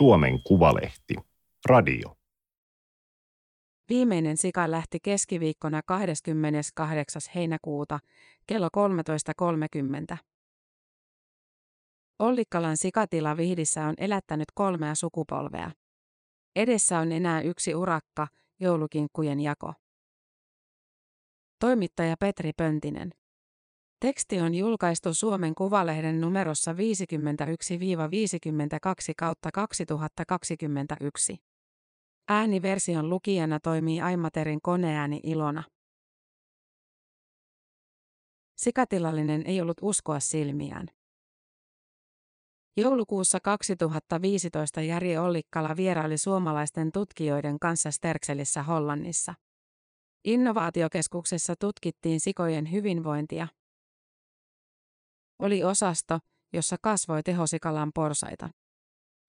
Suomen Kuvalehti. Radio. Viimeinen sika lähti keskiviikkona 28. heinäkuuta kello 13.30. Ollikkalan sikatila Vihdissä on elättänyt kolmea sukupolvea. Edessä on enää yksi urakka, joulukinkkujen jako. Toimittaja Petri Pöntinen. Teksti on julkaistu Suomen Kuvalehden numerossa 51-52 kautta 2021. Ääniversion lukijana toimii Aimaterin koneääni Ilona. Sikatilallinen ei ollut uskoa silmiään. Joulukuussa 2015 Jari Ollikkala vieraili suomalaisten tutkijoiden kanssa Sterkselissä Hollannissa. Innovaatiokeskuksessa tutkittiin sikojen hyvinvointia. Oli osasto, jossa kasvoi tehosikalan porsaita.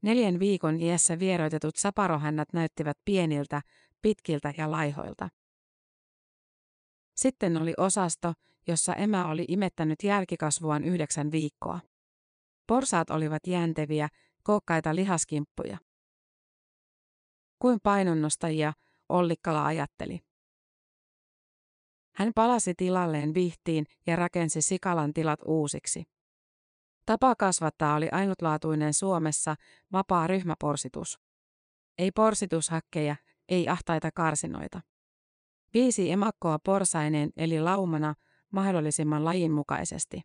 Neljän viikon iässä vieroitetut saparohännät näyttivät pieniltä, pitkiltä ja laihoilta. Sitten oli osasto, jossa emä oli imettänyt jälkikasvuaan yhdeksän viikkoa. Porsaat olivat jänteviä, kookkaita lihaskimppuja. Kuin painonnostajia, Ollikkala ajatteli. Hän palasi tilalleen vihtiin ja rakensi sikalan tilat uusiksi. Tapa kasvattaa oli ainutlaatuinen Suomessa, vapaa ryhmäporsitus. Ei porsitushakkeja, ei ahtaita karsinoita. Viisi emakkoa porsaineen eli laumana mahdollisimman lajin mukaisesti.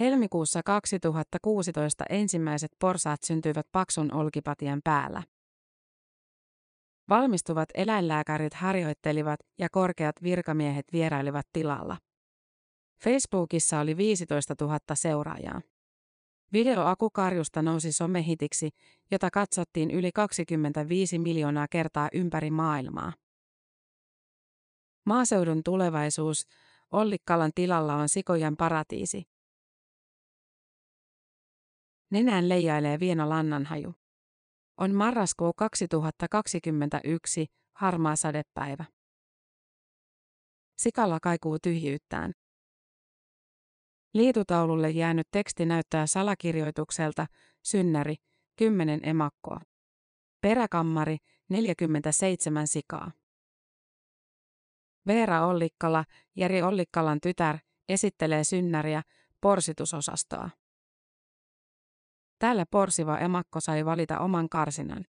Helmikuussa 2016 ensimmäiset porsaat syntyivät paksun olkipatien päällä. Valmistuvat eläinlääkärit harjoittelivat ja korkeat virkamiehet vierailivat tilalla. Facebookissa oli 15 000 seuraajaa. Video Akukarjusta nousi somehitiksi, jota katsottiin yli 25 miljoonaa kertaa ympäri maailmaa. Maaseudun tulevaisuus, Ollikkalan tilalla on sikojen paratiisi. Nenään leijailee vieno lannanhaju. On marraskuu 2021, harmaa sadepäivä. Sikalla kaikuu tyhjyyttään. Liitutaululle jäänyt teksti näyttää salakirjoitukselta, synnäri, 10 emakkoa. Peräkammari, 47 sikaa. Veera Ollikkala, Jari Ollikkalan tytär, esittelee synnäriä, porsitusosastoa. Täällä porsiva emakko sai valita oman karsinan.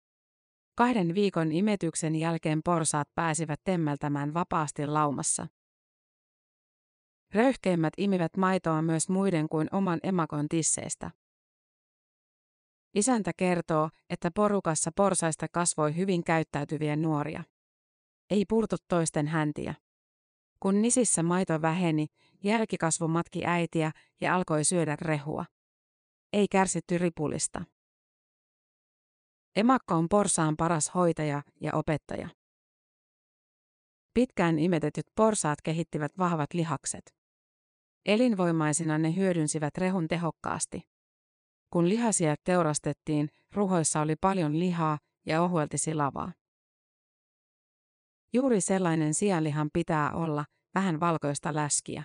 Kahden viikon imetyksen jälkeen porsaat pääsivät temmeltämään vapaasti laumassa. Röyhkeimmät imivät maitoa myös muiden kuin oman emakon tisseistä. Isäntä kertoo, että porukassa porsaista kasvoi hyvin käyttäytyviä nuoria. Ei purtu toisten häntiä. Kun nisissä maito väheni, jälkikasvu matki äitiä ja alkoi syödä rehua. Ei kärsitty ripulista. Emakko on porsaan paras hoitaja ja opettaja. Pitkään imetetyt porsaat kehittivät vahvat lihakset. Elinvoimaisina ne hyödynsivät rehun tehokkaasti. Kun lihasia teurastettiin, ruhoissa oli paljon lihaa ja ohuelti silavaa. Juuri sellainen sianlihan pitää olla, vähän valkoista läskiä.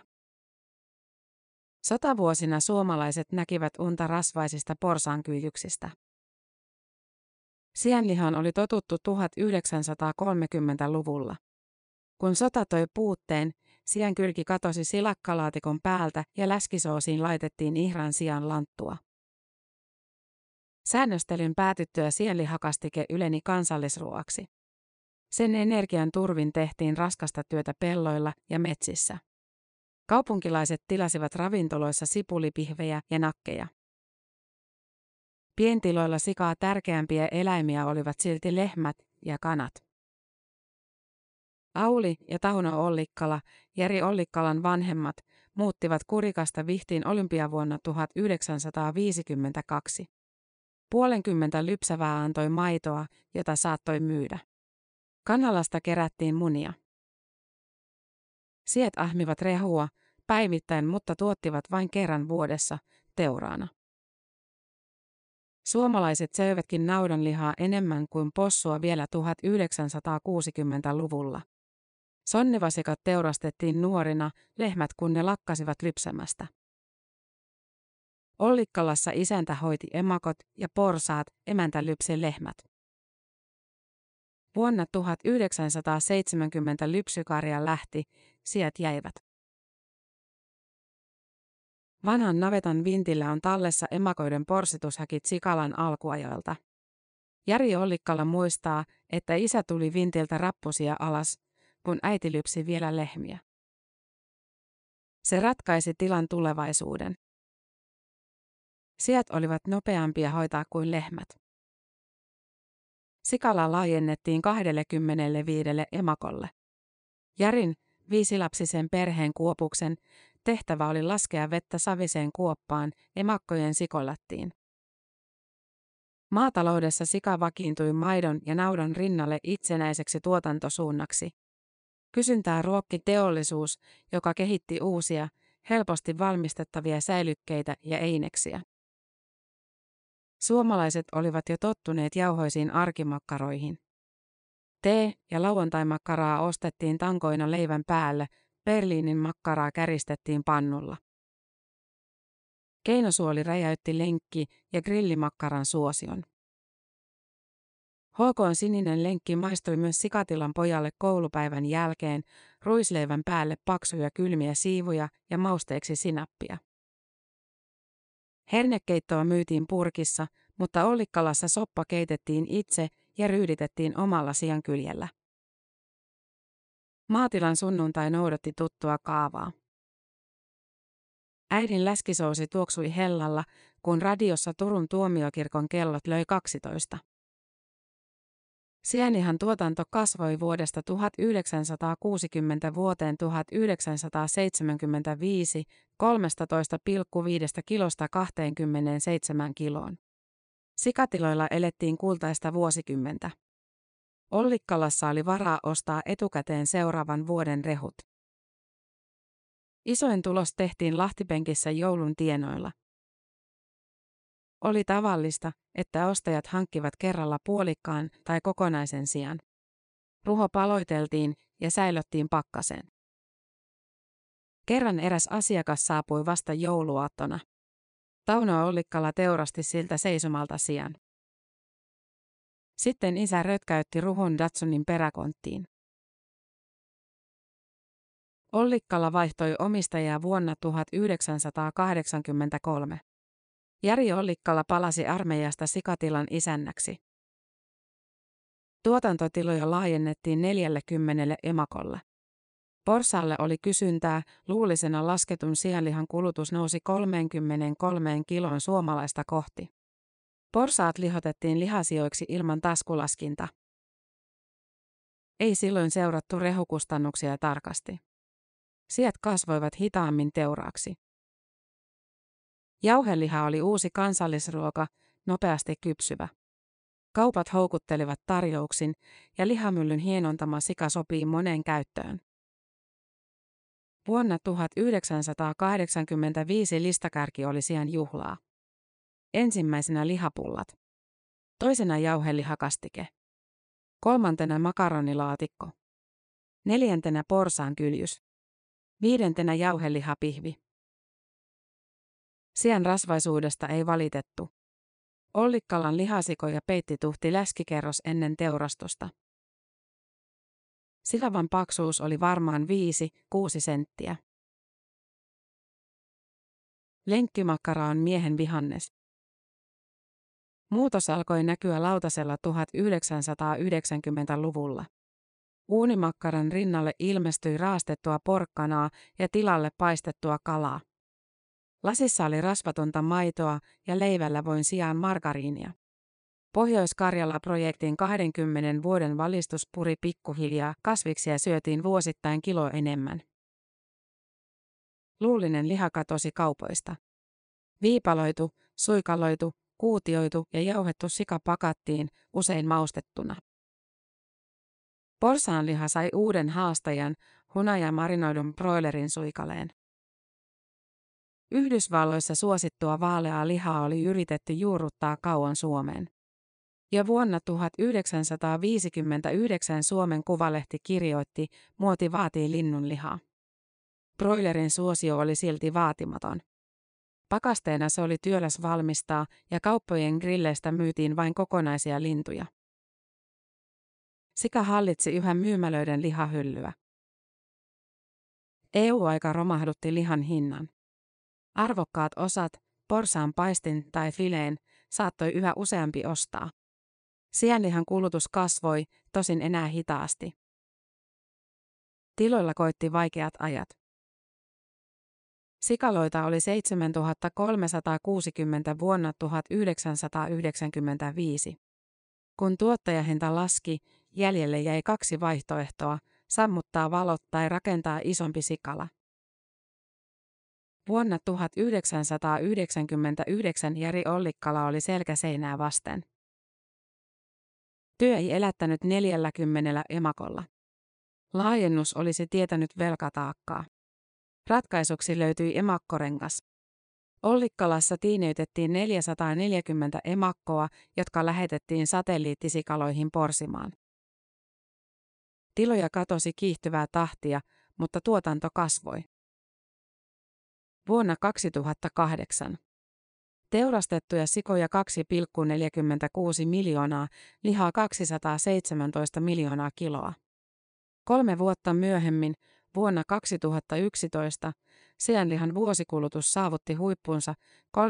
Sotavuosina suomalaiset näkivät unta rasvaisista porsaankyyjyksistä. Sianlihan oli totuttu 1930-luvulla. Kun sota toi puutteen, sian kylki katosi silakkalaatikon päältä ja läskisoosiin laitettiin ihran sian lanttua. Säännöstelyn päätyttyä sienlihakastike yleni kansallisruoaksi. Sen energian turvin tehtiin raskasta työtä pelloilla ja metsissä. Kaupunkilaiset tilasivat ravintoloissa sipulipihvejä ja nakkeja. Pientiloilla sikaa tärkeämpiä eläimiä olivat silti lehmät ja kanat. Auli ja Tauno Ollikkala, Jari Ollikkalan vanhemmat, muuttivat Kurikasta Vihtiin olympiavuonna 1952. Puolenkymmentä lypsävää antoi maitoa, jota saattoi myydä. Kanalasta kerättiin munia. Siet ahmivat rehua, päivittäin mutta tuottivat vain kerran vuodessa, teuraana. Suomalaiset söivätkin naudanlihaa enemmän kuin possua vielä 1960-luvulla. Sonnivasikat teurastettiin nuorina, lehmät kun ne lakkasivat lypsämästä. Ollikkalassa isäntä hoiti emakot ja porsaat, emäntä lypsi lehmät. Vuonna 1970 lypsykarja lähti, sijat jäivät. Vanhan navetan vintillä on tallessa emakoiden porsitushäkit Sikalan alkuajoilta. Jari Ollikkala muistaa, että isä tuli vintiltä rappusia alas, kun äiti lypsi vielä lehmiä. Se ratkaisi tilan tulevaisuuden. Siat olivat nopeampia hoitaa kuin lehmät. Sikala laajennettiin 25 emakolle. Jarin, viisilapsisen perheen kuopuksen, tehtävä oli laskea vettä saviseen kuoppaan emakkojen sikolattiin. Maataloudessa sika vakiintui maidon ja naudan rinnalle itsenäiseksi tuotantosuunnaksi. Kysyntää ruokki teollisuus, joka kehitti uusia, helposti valmistettavia säilykkeitä ja eineksiä. Suomalaiset olivat jo tottuneet jauhoisiin arkimakkaroihin. Tee- ja lauantaimakkaraa ostettiin tankoina leivän päälle, Berliinin makkaraa käristettiin pannulla. Keinosuoli räjäytti lenkki- ja grillimakkaran suosion. HK sininen lenkki maistui myös sikatilan pojalle koulupäivän jälkeen, ruisleivän päälle paksuja kylmiä siivuja ja mausteeksi sinappia. Hernekeittoa myytiin purkissa, mutta Ollikkalassa soppa keitettiin itse ja ryyditettiin omalla siankyljellä. Maatilan sunnuntai noudatti tuttua kaavaa. Äidin läskisousi tuoksui hellalla, kun radiossa Turun tuomiokirkon kellot löi 12. Sienihan tuotanto kasvoi vuodesta 1960 vuoteen 1975 13,5 kilosta 27 kiloon. Sikatiloilla elettiin kultaista vuosikymmentä. Ollikkalassa oli varaa ostaa etukäteen seuraavan vuoden rehut. Isoin tulos tehtiin Lahtipenkissä joulun tienoilla. Oli tavallista, että ostajat hankkivat kerralla puolikkaan tai kokonaisen sijaan. Ruho paloiteltiin ja säilöttiin pakkaseen. Kerran eräs asiakas saapui vasta jouluaattona. Tauno Ollikkala teurasti siltä seisomalta sijaan. Sitten isä rötkäytti ruhun Datsunin peräkonttiin. Ollikkala vaihtoi omistajaa vuonna 1983. Jari Ollikkala palasi armeijasta sikatilan isännäksi. Tuotantotiloja laajennettiin 40 emakolle. Porsalle oli kysyntää, luulisena lasketun sianlihan kulutus nousi 33 kilon suomalaista kohti. Porsaat lihotettiin lihasioiksi ilman taskulaskinta. Ei silloin seurattu rehukustannuksia tarkasti. Siet kasvoivat hitaammin teuraaksi. Jauheliha oli uusi kansallisruoka, nopeasti kypsyvä. Kaupat houkuttelivat tarjouksin ja lihamyllyn hienontama sika sopii moneen käyttöön. Vuonna 1985 listakärki oli sijaan juhlaa. Ensimmäisenä lihapullat. Toisena jauhelihakastike. Kolmantena makaronilaatikko. Neljäntenä porsaan kyljys. Viidentenä jauhelihapihvi. Sian rasvaisuudesta ei valitettu. Ollikkalan lihasikoja peitti tuhti läskikerros ennen teurastusta. Silavan paksuus oli varmaan 5-6 senttiä. Lenkkimakkara on miehen vihannes. Muutos alkoi näkyä lautasella 1990-luvulla. Uunimakkaran rinnalle ilmestyi raastettua porkkanaa ja tilalle paistettua kalaa. Lasissa oli rasvatonta maitoa ja leivällä voin sijaan margariinia. Pohjois-Karjala-projektin 20 vuoden valistus puri pikkuhiljaa, kasviksia syötiin vuosittain kilo enemmän. Luullinen liha katosi kaupoista. Viipaloitu, suikaloitu, kuutioitu ja jauhettu sika pakattiin, usein maustettuna. Porsaanliha sai uuden haastajan, hunaja marinoidun broilerin suikaleen. Yhdysvalloissa suosittua vaaleaa lihaa oli yritetty juurruttaa kauan Suomeen. Ja vuonna 1959 Suomen Kuvalehti kirjoitti, muoti vaatii linnunlihaa. Broilerin suosio oli silti vaatimaton. Pakasteena se oli työläs valmistaa ja kauppojen grilleistä myytiin vain kokonaisia lintuja. Sika hallitsi yhä myymälöiden lihahyllyä. EU-aika romahdutti lihan hinnan. Arvokkaat osat, porsaan paistin tai fileen, saattoi yhä useampi ostaa. Sienlihan kulutus kasvoi, tosin enää hitaasti. Tiloilla koitti vaikeat ajat. Sikaloita oli 7360 vuonna 1995. Kun tuottajahinta laski, jäljelle jäi kaksi vaihtoehtoa, sammuttaa valot tai rakentaa isompi sikala. Vuonna 1999 Jari Ollikkala oli selkäseinää vasten. Työ ei elättänyt 40 emakolla. Laajennus olisi tietänyt velkataakkaa. Ratkaisuksi löytyi emakkorengas. Ollikkalassa tiineytettiin 440 emakkoa, jotka lähetettiin satelliittisikaloihin porsimaan. Tiloja katosi kiihtyvää tahtia, mutta tuotanto kasvoi. Vuonna 2008 Teurastettuja sikoja 2,46 miljoonaa, lihaa 217 miljoonaa kiloa. Kolme vuotta myöhemmin, vuonna 2011, sianlihan vuosikulutus saavutti huippunsa 36,4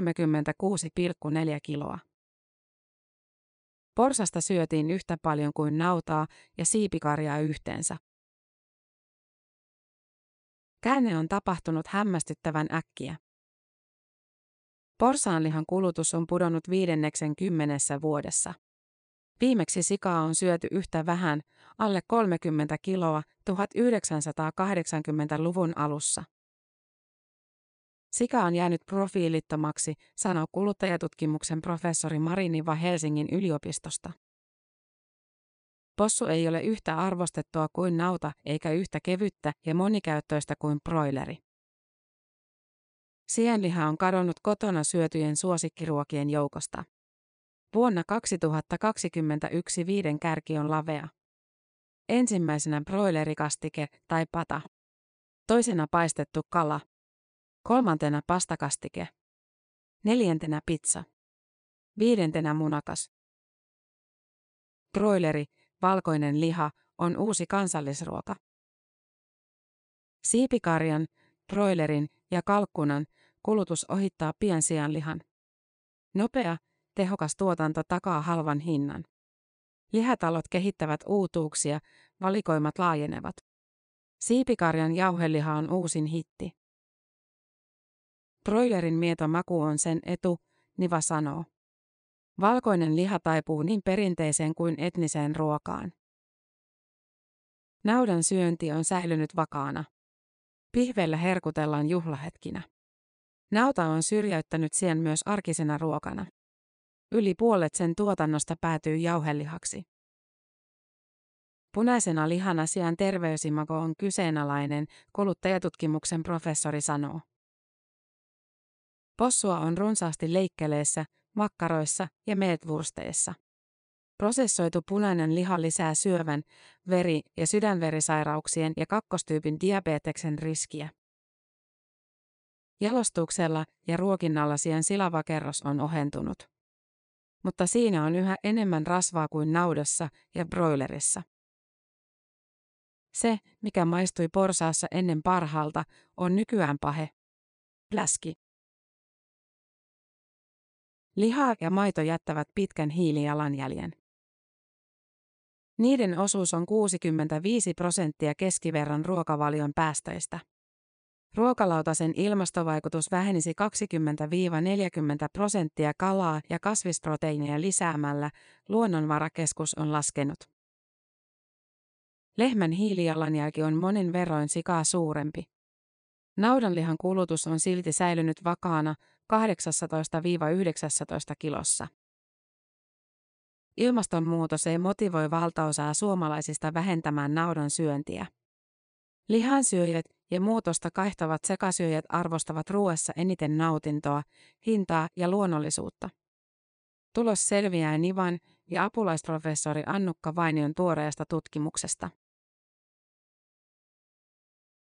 kiloa. Porsasta syötiin yhtä paljon kuin nautaa ja siipikarjaa yhteensä. Käänne on tapahtunut hämmästyttävän äkkiä. Porsaanlihan kulutus on pudonnut viidenneksen kymmenessä vuodessa. Viimeksi sikaa on syöty yhtä vähän, alle 30 kiloa, 1980-luvun alussa. Sika on jäänyt profiilittomaksi, sanoo kuluttajatutkimuksen professori Mariniva Helsingin yliopistosta. Possu ei ole yhtä arvostettua kuin nauta eikä yhtä kevyttä ja monikäyttöistä kuin broileri. Sienliha on kadonnut kotona syötyjen suosikkiruokien joukosta. Vuonna 2021 viiden kärki on lavea. Ensimmäisenä broilerikastike tai pata. Toisena paistettu kala. Kolmantena pastakastike. Neljäntenä pizza. Viidentenä munakas. Broileri, valkoinen liha, on uusi kansallisruoka. Siipikarjan, broilerin ja kalkkunan kulutus ohittaa piensianlihan. Nopea, tehokas tuotanto takaa halvan hinnan. Lihatalot kehittävät uutuuksia, valikoimat laajenevat. Siipikarjan jauheliha on uusin hitti. Broilerin mieto maku on sen etu, Niva sanoo. Valkoinen liha taipuu niin perinteiseen kuin etniseen ruokaan. Naudan syönti on säilynyt vakaana. Pihveillä herkutellaan juhlahetkinä. Nauta on syrjäyttänyt sien myös arkisena ruokana. Yli puolet sen tuotannosta päätyy jauhelihaksi. Punaisena lihana sijaan terveysimako on kyseenalainen, kuluttajatutkimuksen professori sanoo. Possua on runsaasti leikkeleessä, makkaroissa ja meetwursteissa. Prosessoitu punainen liha lisää syövän, veri- ja sydänverisairauksien ja kakkostyypin diabeteksen riskiä. Jalostuksella ja ruokinnalla sien silavakerros on ohentunut. Mutta siinä on yhä enemmän rasvaa kuin naudassa ja broilerissa. Se, mikä maistui porsaassa ennen parhaalta, on nykyään pahe. Läski. Liha ja maito jättävät pitkän hiilijalanjäljen. Niiden osuus on 65 prosenttia keskiverran ruokavalion päästöistä. Ruokalautasen ilmastovaikutus vähenisi 20-40 prosenttia kalaa ja kasvisproteiineja lisäämällä, luonnonvarakeskus on laskenut. Lehmän hiilijalanjälki on monin verroin sikaa suurempi. Naudanlihan kulutus on silti säilynyt vakaana 18-19 kilossa. Ilmastonmuutos ei motivoi valtaosaa suomalaisista vähentämään naudan syöntiä. Lihansyöjät ja muutosta kaihtavat sekasyöjät arvostavat ruoassa eniten nautintoa, hintaa ja luonnollisuutta. Tulos selviää Nivan ja apulaisprofessori Annukka Vainion tuoreesta tutkimuksesta.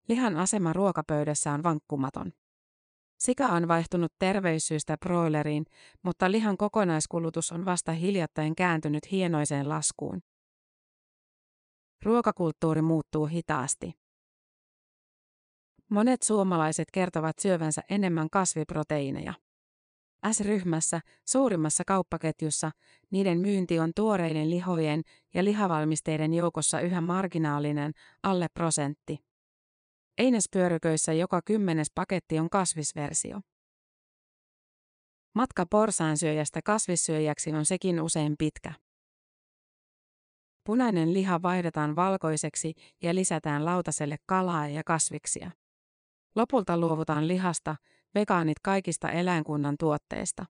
Lihan asema ruokapöydässä on vankkumaton. Sika on vaihtunut terveyssyistä broileriin, mutta lihan kokonaiskulutus on vasta hiljattain kääntynyt hienoiseen laskuun. Ruokakulttuuri muuttuu hitaasti. Monet suomalaiset kertovat syövänsä enemmän kasviproteiineja. S-ryhmässä, suurimmassa kauppaketjussa, niiden myynti on tuoreiden lihojen ja lihavalmisteiden joukossa yhä marginaalinen, alle prosentti. Einespyöryköissä joka kymmenes paketti on kasvisversio. Matka porsaansyöjästä kasvissyöjäksi on sekin usein pitkä. Punainen liha vaihdetaan valkoiseksi ja lisätään lautaselle kalaa ja kasviksia. Lopulta luovutaan lihasta, vegaanit kaikista eläinkunnan tuotteista.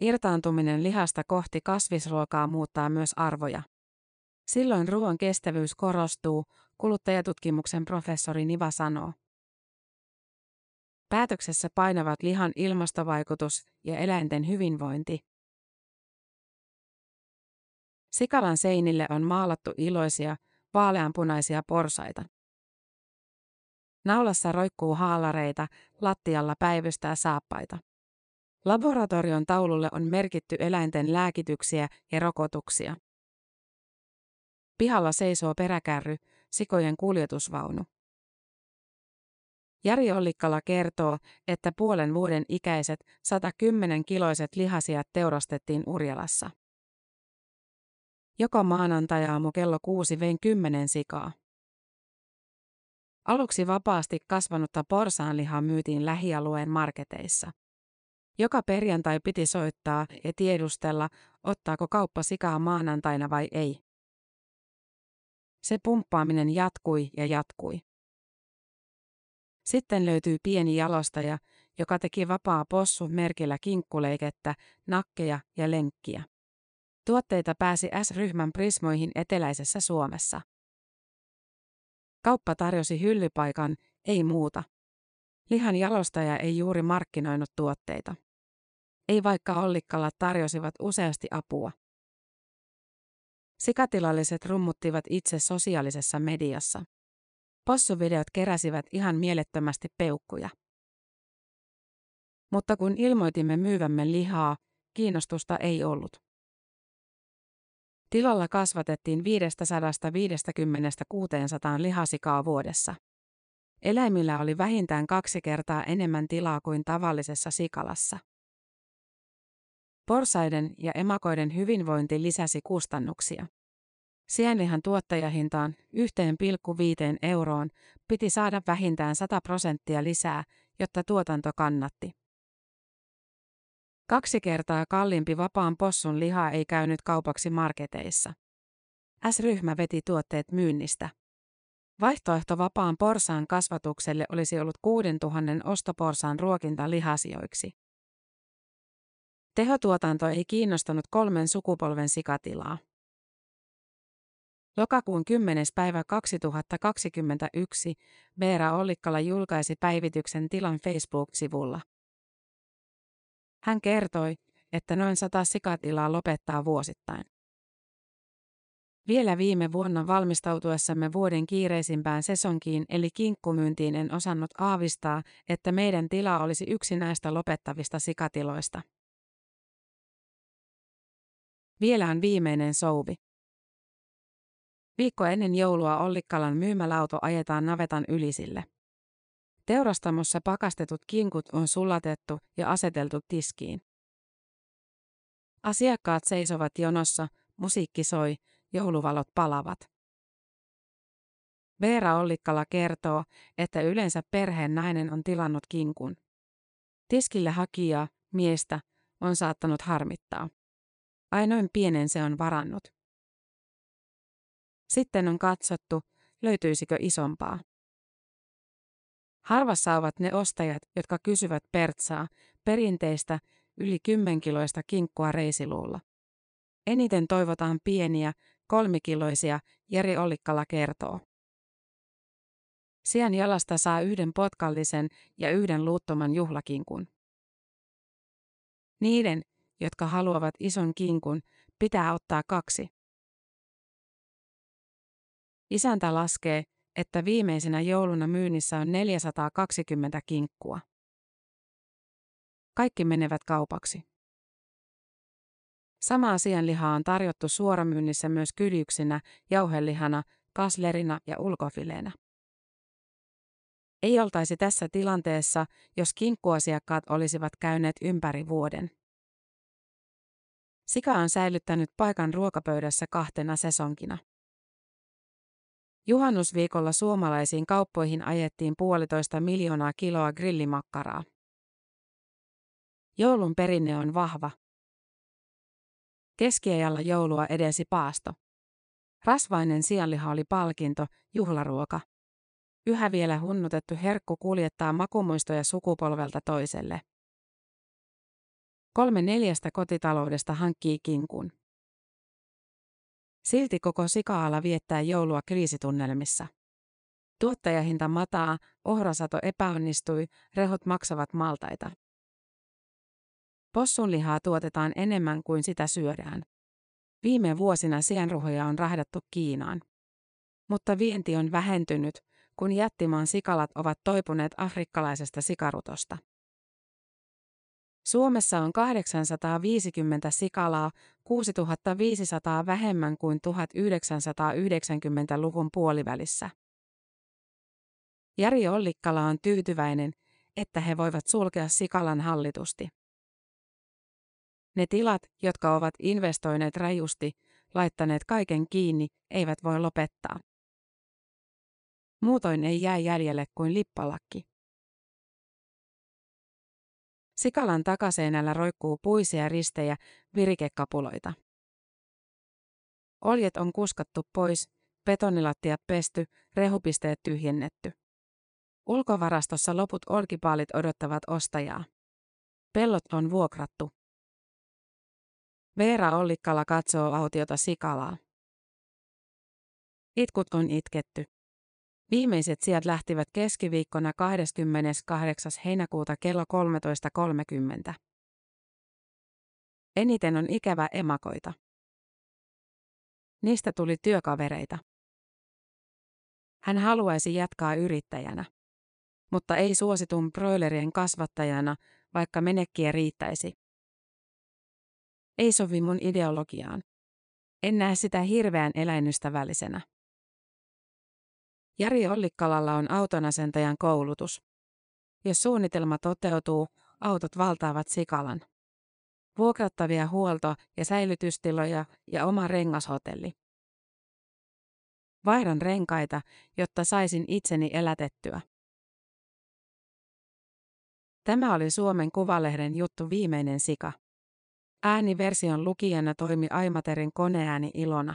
Irtaantuminen lihasta kohti kasvisruokaa muuttaa myös arvoja. Silloin ruoan kestävyys korostuu, kuluttajatutkimuksen professori Niva sanoo. Päätöksessä painavat lihan ilmastovaikutus ja eläinten hyvinvointi. Sikalan seinille on maalattu iloisia, vaaleanpunaisia porsaita. Naulassa roikkuu haalareita, lattialla päivystää saappaita. Laboratorion taululle on merkitty eläinten lääkityksiä ja rokotuksia. Pihalla seisoo peräkärry, sikojen kuljetusvaunu. Jari Ollikkala kertoo, että puolen vuoden ikäiset 110-kiloiset lihasijat teurastettiin Urjalassa. Joka maanantai-aamu kello kuusi vein kymmenen sikaa. Aluksi vapaasti kasvanutta porsaanlihaa myytiin lähialueen marketeissa. Joka perjantai piti soittaa ja tiedustella, ottaako kauppa sikaa maanantaina vai ei. Se pumppaaminen jatkui ja jatkui. Sitten löytyy pieni jalostaja, joka teki vapaa possu merkillä kinkkuleikettä, nakkeja ja lenkkiä. Tuotteita pääsi S-ryhmän prismoihin eteläisessä Suomessa. Kauppa tarjosi hyllypaikan, ei muuta. Lihan jalostaja ei juuri markkinoinut tuotteita. Ei vaikka Ollikkalat tarjosivat useasti apua. Sikatilalliset rummuttivat itse sosiaalisessa mediassa. Possuvideot keräsivät ihan mielettömästi peukkuja. Mutta kun ilmoitimme myyvämme lihaa, kiinnostusta ei ollut. Tilalla kasvatettiin 550-600 lihasikaa vuodessa. Eläimillä oli vähintään kaksi kertaa enemmän tilaa kuin tavallisessa sikalassa. Porsaiden ja emakoiden hyvinvointi lisäsi kustannuksia. Sienlihan tuottajahintaan 1,5 euroon piti saada vähintään 100 prosenttia lisää, jotta tuotanto kannatti. Kaksi kertaa kalliimpi vapaan possun liha ei käynyt kaupaksi marketeissa. S-ryhmä veti tuotteet myynnistä. Vaihtoehto vapaan porsaan kasvatukselle olisi ollut 6000 ostoporsaan ruokinta lihasioiksi. Tehotuotanto ei kiinnostanut kolmen sukupolven sikatilaa. Lokakuun 10. päivä 2021 Veera Ollikkala julkaisi päivityksen tilan Facebook-sivulla. Hän kertoi, että noin sata sikatilaa lopettaa vuosittain. Vielä viime vuonna valmistautuessamme vuoden kiireisimpään sesonkiin eli kinkkumyyntiin en osannut aavistaa, että meidän tila olisi yksi näistä lopettavista sikatiloista. Vielä on viimeinen souvi. Viikko ennen joulua Ollikkalan myymälauto ajetaan navetan ylisille. Teurastamossa pakastetut kinkut on sulatettu ja aseteltu tiskiin. Asiakkaat seisovat jonossa, musiikki soi, jouluvalot palavat. Veera Ollikkala kertoo, että yleensä perheen nainen on tilannut kinkun. Tiskille hakijaa, miestä, on saattanut harmittaa. Ainoin pienen se on varannut. Sitten on katsottu, löytyisikö isompaa. Harvassa ovat ne ostajat, jotka kysyvät pertsaa, perinteistä, yli kymmenkiloista kinkkua reisiluulla. Eniten toivotaan pieniä, kolmikiloisia, Jeri Ollikkala kertoo. Sian jalasta saa yhden potkallisen ja yhden luuttoman juhlakinkun. Niiden, jotka haluavat ison kinkun, pitää ottaa kaksi. Isäntä laskee, että viimeisenä jouluna myynnissä on 420 kinkkua. Kaikki menevät kaupaksi. Samaa sianlihaa on tarjottu suoramyynnissä myös kyljyksinä, jauhelihana, kaslerina ja ulkofileenä. Ei oltaisi tässä tilanteessa, jos kinkkuasiakkaat olisivat käyneet ympäri vuoden. Sika on säilyttänyt paikan ruokapöydässä kahtena sesonkina. Juhannusviikolla suomalaisiin kauppoihin ajettiin puolitoista miljoonaa kiloa grillimakkaraa. Joulun perinne on vahva. Keskiajalla joulua edensi paasto. Rasvainen sianliha oli palkinto, juhlaruoka. Yhä vielä hunnutettu herkku kuljettaa makumuistoja sukupolvelta toiselle. Kolme neljästä kotitaloudesta hankkii kinkun. Silti koko sikaala viettää joulua kriisitunnelmissa. Tuottajahinta mataa, ohrasato epäonnistui, rehot maksavat maltaita. Possunlihaa tuotetaan enemmän kuin sitä syödään. Viime vuosina sienruhoja on rahdattu Kiinaan. Mutta vienti on vähentynyt, kun jättimaan sikalat ovat toipuneet afrikkalaisesta sikarutosta. Suomessa on 850 sikalaa, 6500 vähemmän kuin 1990-luvun puolivälissä. Jari Ollikkala on tyytyväinen, että he voivat sulkea sikalan hallitusti. Ne tilat, jotka ovat investoineet rajusti, laittaneet kaiken kiinni, eivät voi lopettaa. Muutoin ei jää jäljelle kuin lippalakki. Sikalan takaseinällä roikkuu puisia ristejä, virikekapuloita. Oljet on kuskattu pois, betonilattiat pesty, rehupisteet tyhjennetty. Ulkovarastossa loput olkipaalit odottavat ostajaa. Pellot on vuokrattu. Veera Ollikkala katsoo autiota sikalaa. Itkut on itketty. Viimeiset sijat lähtivät keskiviikkona 28. heinäkuuta kello 13.30. Eniten on ikävä emakoita. Niistä tuli työkavereita. Hän haluaisi jatkaa yrittäjänä. Mutta ei suositun broilerien kasvattajana, vaikka menekkiä riittäisi. Ei sovi mun ideologiaan. En näe sitä hirveän eläinystävällisenä. Jari Ollikkalalla on autonasentajan koulutus. Jos suunnitelma toteutuu, autot valtaavat Sikalan. Vuokrattavia huolto- ja säilytystiloja ja oma rengashotelli. Vaihdan renkaita, jotta saisin itseni elätettyä. Tämä oli Suomen Kuvalehden juttu Viimeinen sika. Ääniversion lukijana toimi Aimaterin koneääni Ilona.